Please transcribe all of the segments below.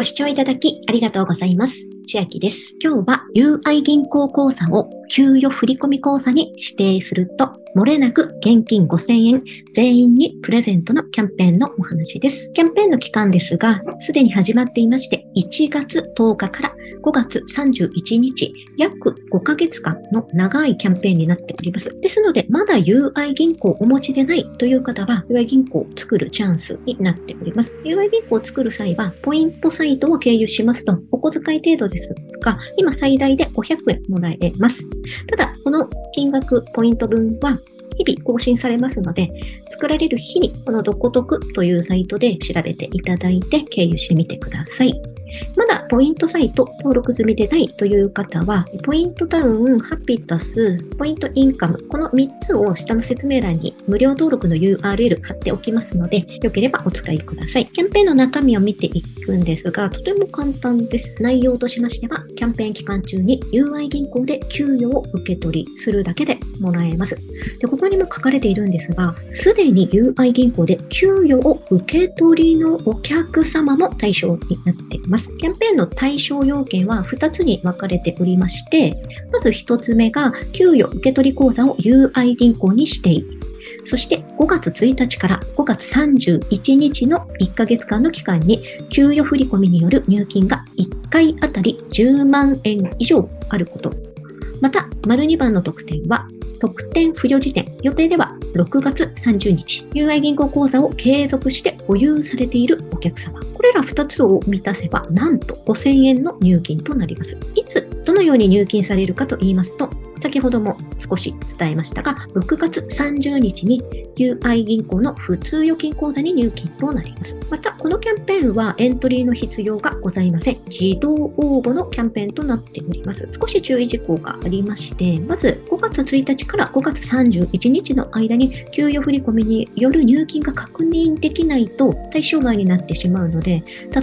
ご視聴いただきありがとうございます。千秋です。今日は UI 銀行講座を給与振込口座に指定すると、漏れなく現金5000円全員にプレゼントのキャンペーンのお話です。キャンペーンの期間ですが、すでに始まっていまして、1月10日から5月31日、約5ヶ月間の長いキャンペーンになっております。ですので、まだ UI 銀行をお持ちでないという方は、UI 銀行を作るチャンスになっております。UI 銀行を作る際は、ポイントサイトを経由しますと、お小遣い程度ですが、今最大で500円もらえます。ただ、この金額、ポイント分は日々更新されますので、作られる日にこのドコトクというサイトで調べていただいて経由してみてください。まポイントサイト登録済みでないという方は、ポイントタウン、ハピタス、ポイントインカム、この3つを下の説明欄に無料登録の URL 貼っておきますので、よければお使いください。キャンペーンの中身を見ていくんですが、とても簡単です。内容としましては、キャンペーン期間中に UI 銀行で給与を受け取りするだけでもらえます。で、ここにも書かれているんですが、すでに UI 銀行で給与を受け取りのお客様も対象になっています。。キャンペーンの対象要件は2つに分かれておりまして、まず1つ目が、給与受け取り口座を UI 銀行に指定。そして5月1日から5月31日の1ヶ月間の期間に給与振込による入金が1回あたり10万円以上あること。また、丸2番の特典は特典不良時点、予定では6月30日、UI 銀行口座を継続して保有されているお客様。これら2つを満たせば、なんと5000円の入金となります。いつ、どのように入金されるかと言いますと、先ほども少し伝えましたが、6月30日に UI 銀行の普通預金口座に入金となります。また、このキャンペーンはエントリーの必要がございません。自動応募のキャンペーンとなっております。少し注意事項がありまして、まず5月1日から5月31日の間に給与振込による入金が確認できないと対象外になってしまうので、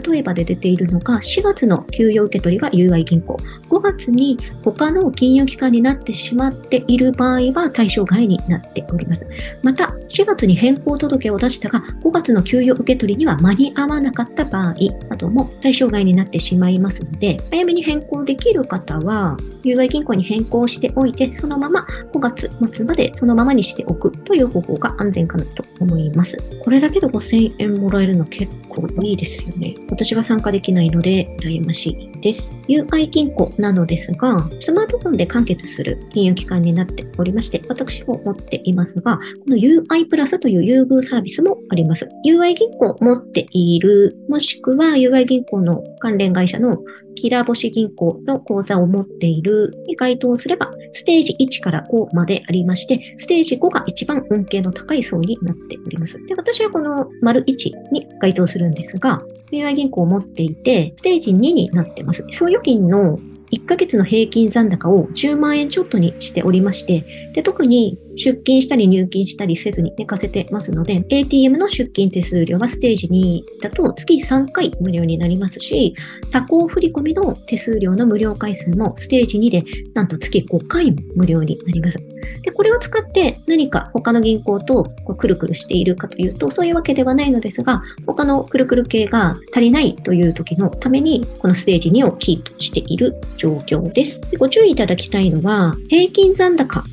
例えばで出ているのが4月の給与受け取りは UI 銀行、5月に他の金融機関になってしまっている場合は対象外になっております。また、4月に変更届を出したが、5月の給与受け取りには間に合わなかった場合なども対象外になってしまいますので、早めに変更できる方は、有害銀行に変更しておいて、そのまま5月末までそのままにしておくという方法が安全かなと思います。これだけで5000円もらえるの結構構いいですよね。私が参加できないので羨ましいです。UI 銀行なのですが、スマートフォンで完結する金融機関になっておりまして、私も持っていますが、この UI プラスという優遇サービスもあります。UI 銀行持っている、もしくは UI 銀行の関連会社のキラー星銀行の口座を持っているに該当すれば、ステージ1から5までありまして、ステージ5が一番恩恵の高い層になっております。で私はこの丸1に該当するんですが、UI 銀行を持っていて、ステージ2になってます。総預金の1ヶ月の平均残高を10万円ちょっとにしておりまして、で特に出金したり入金したりせずに寝かせてますので、ATM の出金手数料はステージ2だと月3回無料になりますし、他行振込の手数料の無料回数もステージ2でなんと月5回無料になります。で、これを使って何か他の銀行とこうくるくるしているかというと、そういうわけではないのですが、他のくるくる系が足りないという時のために、このステージ2をキープしている状況です。でご注意いただきたいのは、平均残高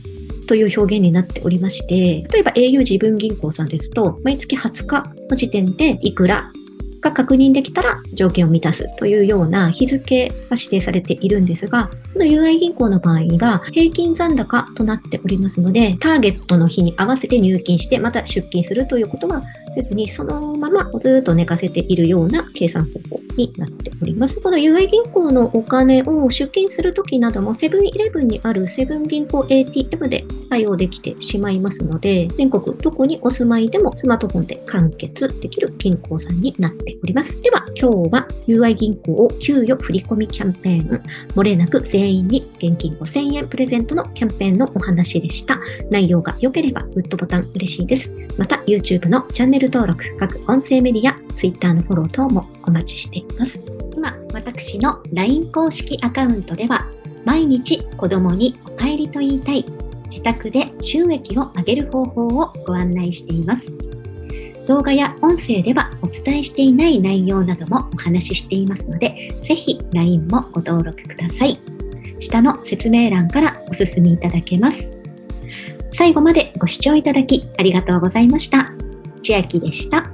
という表現になっておりまして、例えば au 自分銀行さんですと、毎月20日の時点でいくらが確認できたら条件を満たすというような日付が指定されているんですが、の UI 銀行の場合は平均残高となっておりますので、ターゲットの日に合わせて入金してまた出金するということはせずに、そのままずっと寝かせているような計算方法になっております。この UI 銀行のお金を出金するときなども、セブンイレブンにあるセブン銀行 ATM で対応できてしまいますので、全国どこにお住まいでもスマートフォンで完結できる銀行さんになっております。では、今日は UI 銀行を給与振込キャンペーン、漏れなく全員に現金5000円プレゼントのキャンペーンのお話でした。内容が良ければグッドボタン嬉しいです。また、YouTube のチャンネル登録、各音声メディア、Twitter のフォロー等もお待ちしています。今、私の LINE 公式アカウントでは、毎日子供にお帰りと言いたい、自宅で収益を上げる方法をご案内しています。動画や音声ではお伝えしていない内容などもお話ししていますので、ぜひ LINE もご登録ください。下の説明欄からお進みいただけます。最後までご視聴いただきありがとうございました。千秋でした。